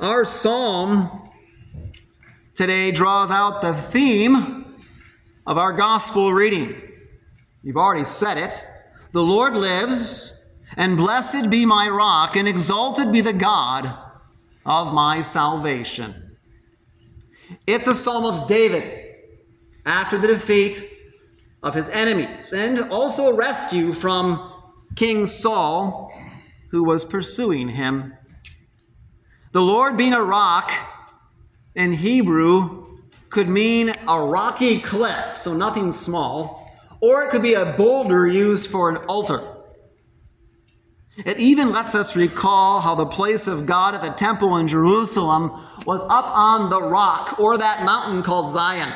Our psalm today draws out the theme of our gospel reading. You've already said it. The Lord lives, and blessed be my rock, and exalted be the God of my salvation. It's a psalm of David after the defeat of his enemies and also a rescue from King Saul, who was pursuing him. The Lord being a rock in Hebrew could mean a rocky cliff, so nothing small, or it could be a boulder used for an altar. It even lets us recall how the place of God at the temple in Jerusalem was up on the rock or that mountain called Zion.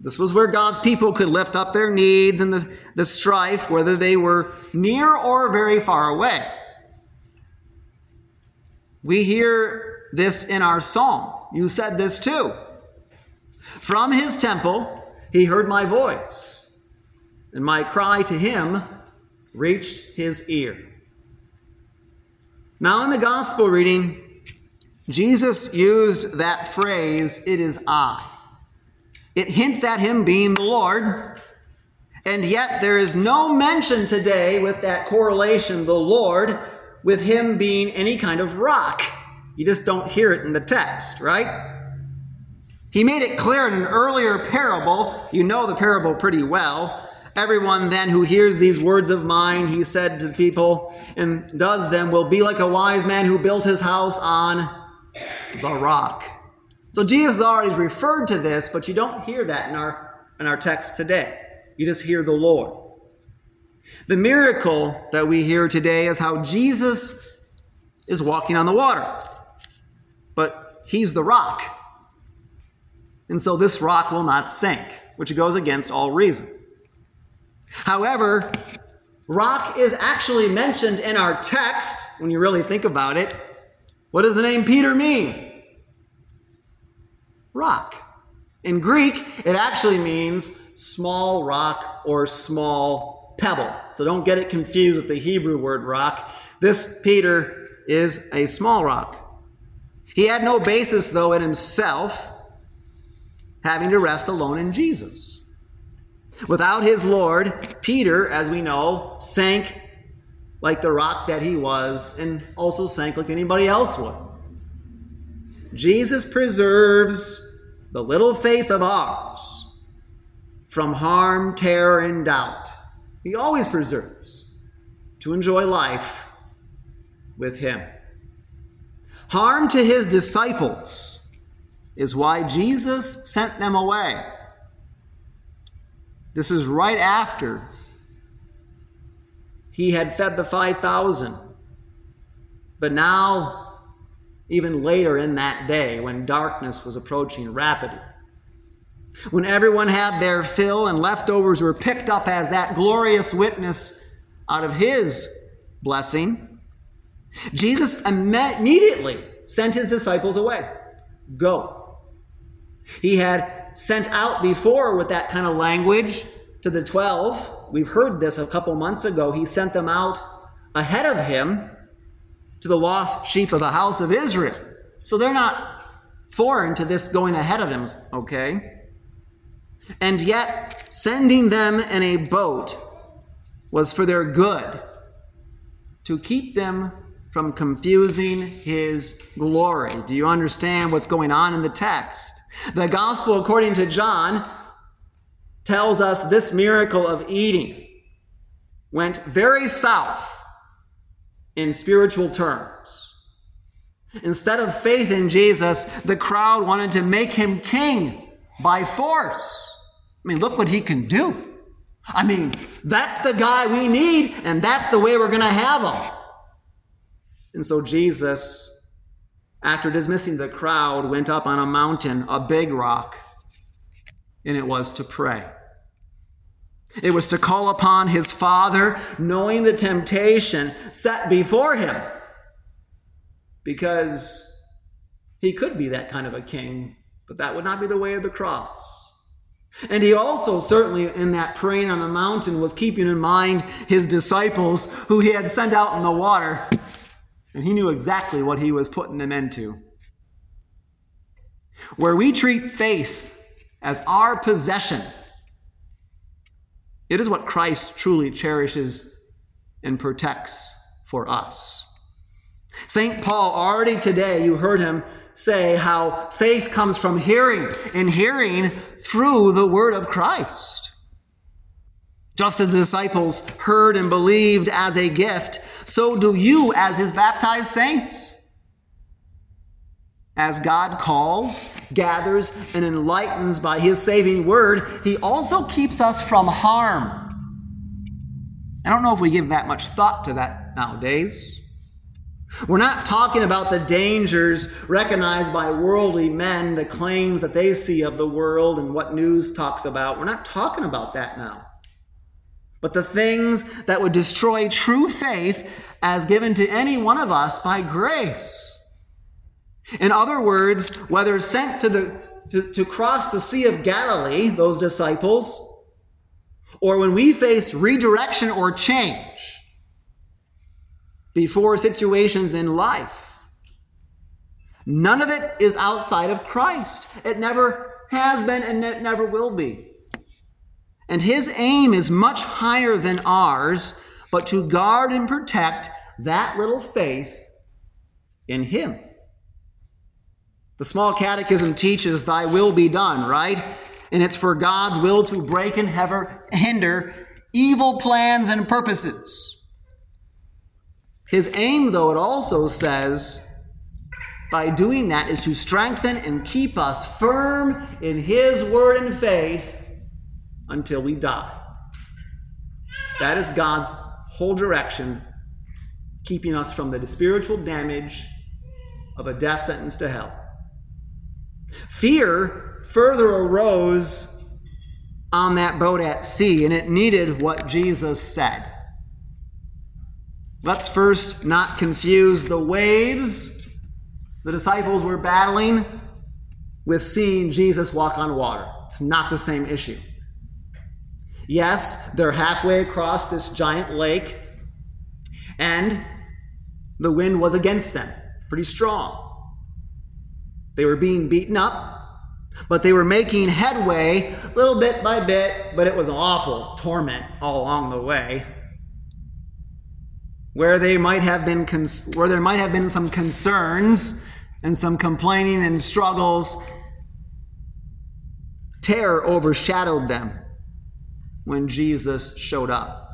This was where God's people could lift up their needs and the, the strife, whether they were near or very far away. We hear this in our psalm. You said this too. From his temple, he heard my voice, and my cry to him reached his ear. Now, in the gospel reading, Jesus used that phrase, it is I. It hints at him being the Lord, and yet there is no mention today with that correlation, the Lord, with him being any kind of rock. You just don't hear it in the text, right? He made it clear in an earlier parable. You know the parable pretty well Everyone then who hears these words of mine, he said to the people, and does them, will be like a wise man who built his house on the rock. So Jesus already referred to this, but you don't hear that in our, in our text today. You just hear the Lord. The miracle that we hear today is how Jesus is walking on the water, but he's the rock. And so this rock will not sink, which goes against all reason. However, rock is actually mentioned in our text when you really think about it. What does the name Peter mean? Rock. In Greek, it actually means small rock or small pebble. So don't get it confused with the Hebrew word rock. This Peter is a small rock. He had no basis, though, in himself, having to rest alone in Jesus. Without his Lord, Peter, as we know, sank like the rock that he was and also sank like anybody else would. Jesus preserves the little faith of ours from harm, terror, and doubt. He always preserves to enjoy life with him. Harm to his disciples is why Jesus sent them away. This is right after he had fed the 5,000. But now, even later in that day, when darkness was approaching rapidly, when everyone had their fill and leftovers were picked up as that glorious witness out of his blessing, Jesus immediately sent his disciples away. Go. He had sent out before with that kind of language to the 12. We've heard this a couple months ago. He sent them out ahead of him to the lost sheep of the house of Israel. So they're not foreign to this going ahead of him, okay? And yet, sending them in a boat was for their good, to keep them from confusing his glory. Do you understand what's going on in the text? The gospel, according to John, tells us this miracle of eating went very south in spiritual terms. Instead of faith in Jesus, the crowd wanted to make him king by force. I mean, look what he can do. I mean, that's the guy we need, and that's the way we're going to have him. And so Jesus after dismissing the crowd, went up on a mountain, a big rock, and it was to pray. It was to call upon his Father, knowing the temptation set before him, because he could be that kind of a king, but that would not be the way of the cross. And he also, certainly in that praying on the mountain, was keeping in mind his disciples who he had sent out in the water And he knew exactly what he was putting them into. Where we treat faith as our possession, it is what Christ truly cherishes and protects for us. St. Paul, already today, you heard him say how faith comes from hearing, and hearing through the word of Christ. Just as the disciples heard and believed as a gift, so do you as his baptized saints. As God calls, gathers, and enlightens by his saving word, he also keeps us from harm. I don't know if we give that much thought to that nowadays. We're not talking about the dangers recognized by worldly men, the claims that they see of the world and what news talks about. We're not talking about that now. But the things that would destroy true faith as given to any one of us by grace. In other words, whether sent to, the, to, to cross the Sea of Galilee, those disciples, or when we face redirection or change, before situations in life. None of it is outside of Christ. It never has been and it never will be. And his aim is much higher than ours, but to guard and protect that little faith in him. The small catechism teaches, Thy will be done, right? And it's for God's will to break and hinder evil plans and purposes. His aim, though, it also says, by doing that, is to strengthen and keep us firm in His word and faith until we die. That is God's whole direction, keeping us from the spiritual damage of a death sentence to hell. Fear further arose on that boat at sea, and it needed what Jesus said. Let's first not confuse the waves the disciples were battling with seeing Jesus walk on water. It's not the same issue. Yes, they're halfway across this giant lake, and the wind was against them, pretty strong. They were being beaten up, but they were making headway little bit by bit, but it was awful torment all along the way where they might have been cons- where there might have been some concerns and some complaining and struggles terror overshadowed them when Jesus showed up.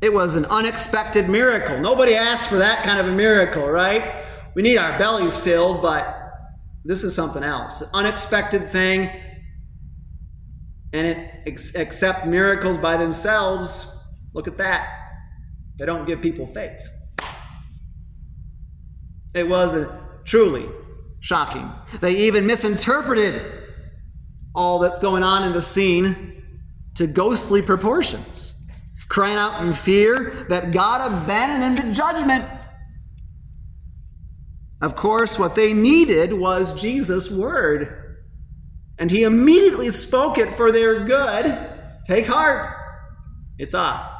It was an unexpected miracle. Nobody asked for that kind of a miracle right? We need our bellies filled but this is something else. An unexpected thing and it ex- accept miracles by themselves. Look at that they don't give people faith. It was truly shocking. They even misinterpreted all that's going on in the scene to ghostly proportions, crying out in fear that God abandoned them to judgment. Of course, what they needed was Jesus' word. And he immediately spoke it for their good. Take heart. It's I.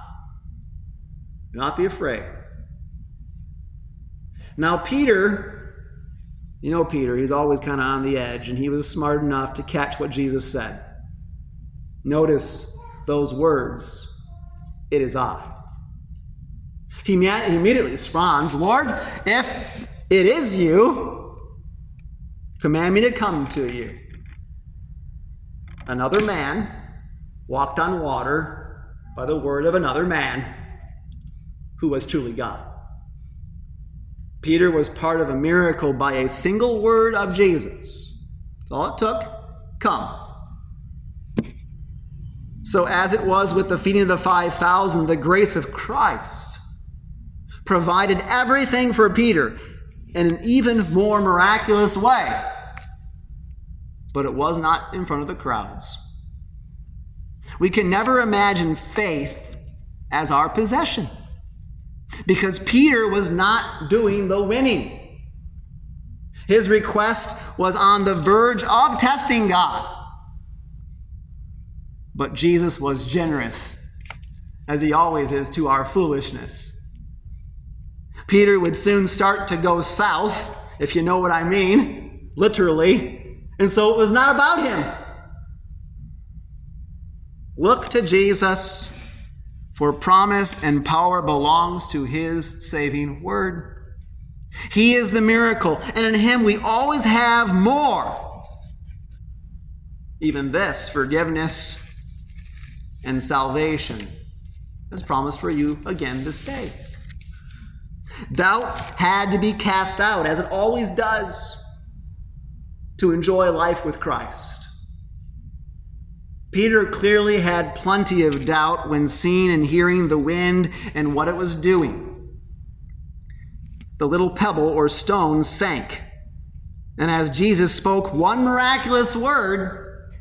Do not be afraid. Now, Peter, you know Peter, he's always kind of on the edge, and he was smart enough to catch what Jesus said. Notice those words It is I. He immediately responds, Lord, if it is you, command me to come to you. Another man walked on water by the word of another man who was truly God. Peter was part of a miracle by a single word of Jesus. That's all it took. Come. So, as it was with the feeding of the 5,000, the grace of Christ provided everything for Peter in an even more miraculous way. But it was not in front of the crowds. We can never imagine faith as our possession because Peter was not doing the winning. His request was on the verge of testing God. But Jesus was generous, as he always is, to our foolishness. Peter would soon start to go south, if you know what I mean, literally. And so it was not about him. Look to Jesus, for promise and power belongs to his saving word. He is the miracle, and in him we always have more. Even this forgiveness and salvation is promised for you again this day. Doubt had to be cast out, as it always does, to enjoy life with Christ. Peter clearly had plenty of doubt when seeing and hearing the wind and what it was doing. The little pebble or stone sank. And as Jesus spoke one miraculous word,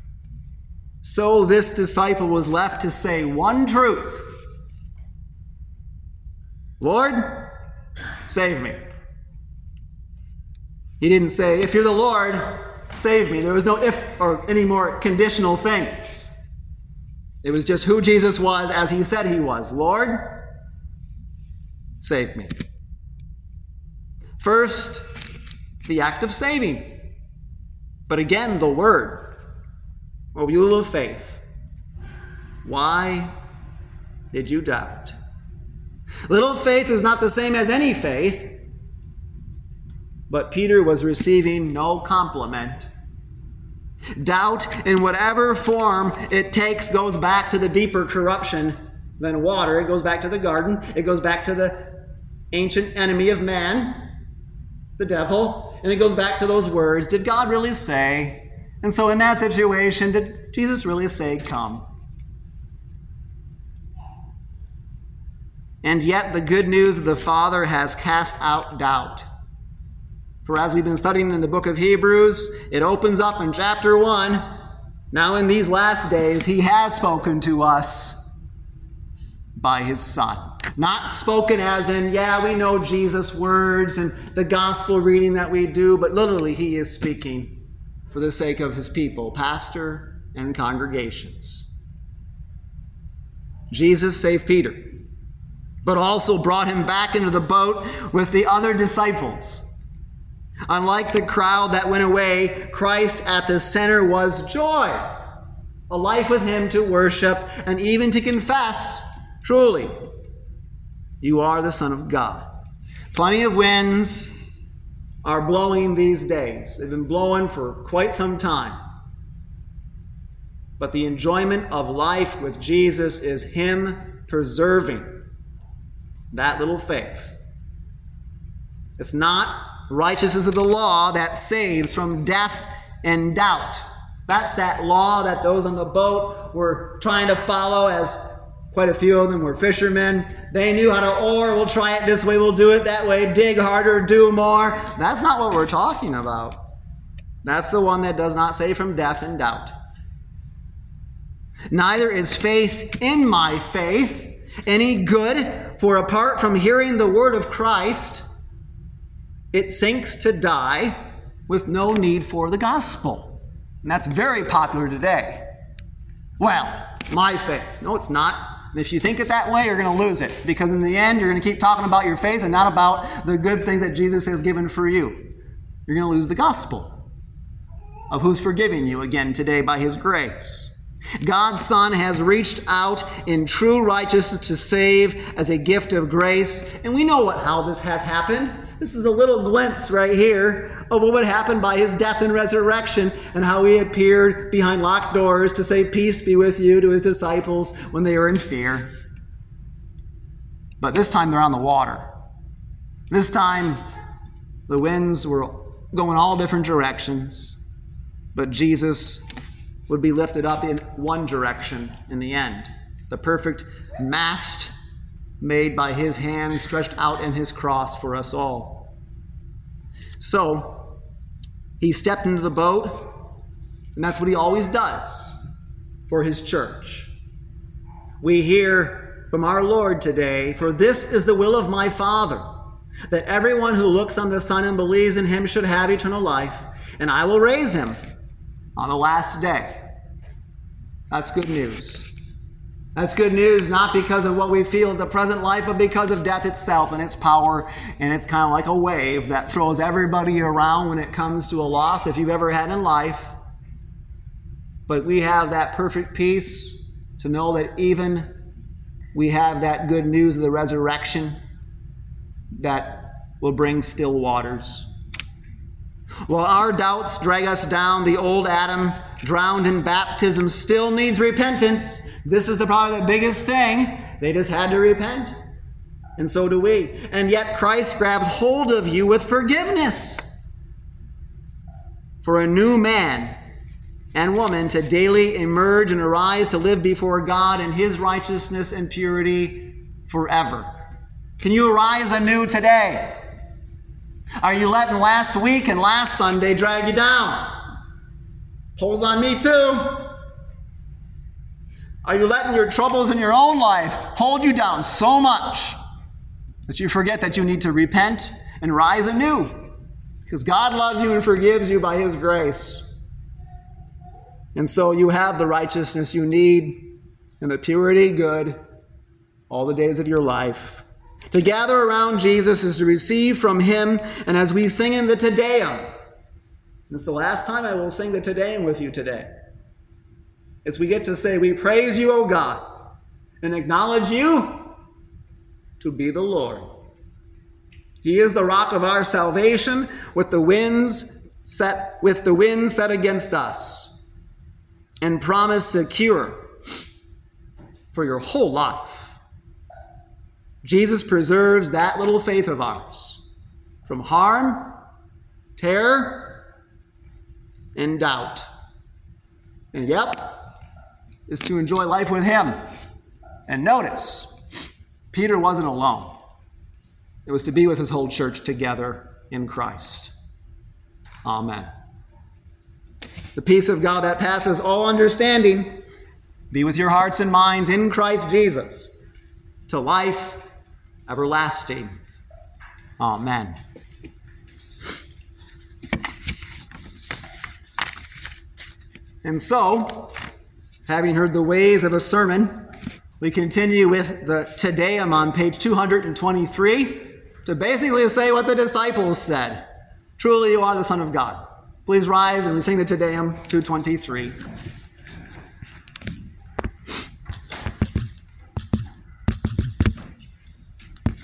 so this disciple was left to say one truth Lord, save me. He didn't say, If you're the Lord, save me. There was no if or any more conditional things. It was just who Jesus was as he said he was Lord, save me. First, the act of saving. But again, the word. O you little faith, why did you doubt? Little faith is not the same as any faith, but Peter was receiving no compliment Doubt, in whatever form it takes, goes back to the deeper corruption than water. It goes back to the garden. It goes back to the ancient enemy of man, the devil. And it goes back to those words Did God really say? And so, in that situation, did Jesus really say, Come? And yet, the good news of the Father has cast out doubt. For as we've been studying in the book of Hebrews, it opens up in chapter 1. Now, in these last days, he has spoken to us by his Son. Not spoken as in, yeah, we know Jesus' words and the gospel reading that we do, but literally, he is speaking for the sake of his people, pastor and congregations. Jesus saved Peter, but also brought him back into the boat with the other disciples. Unlike the crowd that went away, Christ at the center was joy. A life with Him to worship and even to confess, truly, you are the Son of God. Plenty of winds are blowing these days. They've been blowing for quite some time. But the enjoyment of life with Jesus is Him preserving that little faith. It's not righteousness of the law that saves from death and doubt. That's that law that those on the boat were trying to follow, as quite a few of them were fishermen. They knew how to oar. We'll try it this way, we'll do it that way, dig harder, do more. That's not what we're talking about. That's the one that does not save from death and doubt. Neither is faith in my faith any good, for apart from hearing the word of Christ, it sinks to die with no need for the gospel. And that's very popular today. Well, my faith. No, it's not. And if you think it that way, you're going to lose it. Because in the end, you're going to keep talking about your faith and not about the good things that Jesus has given for you. You're going to lose the gospel of who's forgiving you again today by his grace. God's Son has reached out in true righteousness to save as a gift of grace. And we know what, how this has happened. This is a little glimpse right here of what would happen by his death and resurrection and how he appeared behind locked doors to say, Peace be with you to his disciples when they were in fear. But this time they're on the water. This time the winds were going all different directions, but Jesus would be lifted up in one direction in the end. The perfect mast made by his hand stretched out in his cross for us all. So, he stepped into the boat, and that's what he always does for his church. We hear from our Lord today, For this is the will of my Father, that everyone who looks on the Son and believes in him should have eternal life, and I will raise him on the last day. That's good news. That's good news, not because of what we feel in the present life, but because of death itself and its power. And it's kind of like a wave that throws everybody around when it comes to a loss, if you've ever had in life. But we have that perfect peace to know that even we have that good news of the resurrection that will bring still waters. While our doubts drag us down, the old Adam, drowned in baptism, still needs repentance. This is the, probably the biggest thing. They just had to repent. And so do we. And yet Christ grabs hold of you with forgiveness for a new man and woman to daily emerge and arise to live before God in His righteousness and purity forever. Can you arise anew today? Are you letting last week and last Sunday drag you down? Pulls on me too. Are you letting your troubles in your own life hold you down so much that you forget that you need to repent and rise anew? Because God loves you and forgives you by His grace. And so you have the righteousness you need and the purity good all the days of your life. To gather around Jesus is to receive from Him, and as we sing in the Te Deum, it's the last time I will sing the Te Deum with you today. It's we get to say, We praise you, O God, and acknowledge you to be the Lord. He is the rock of our salvation, with the winds set with the winds set against us, and promise secure for your whole life. Jesus preserves that little faith of ours from harm, terror, and doubt. And yep, is to enjoy life with Him. And notice, Peter wasn't alone. It was to be with his whole church together in Christ. Amen. The peace of God that passes all understanding be with your hearts and minds in Christ Jesus to life everlasting. Amen. And so, having heard the ways of a sermon, we continue with the Te Deum on page 223 to basically say what the disciples said Truly, you are the Son of God. Please rise and we sing the Te Deum 223.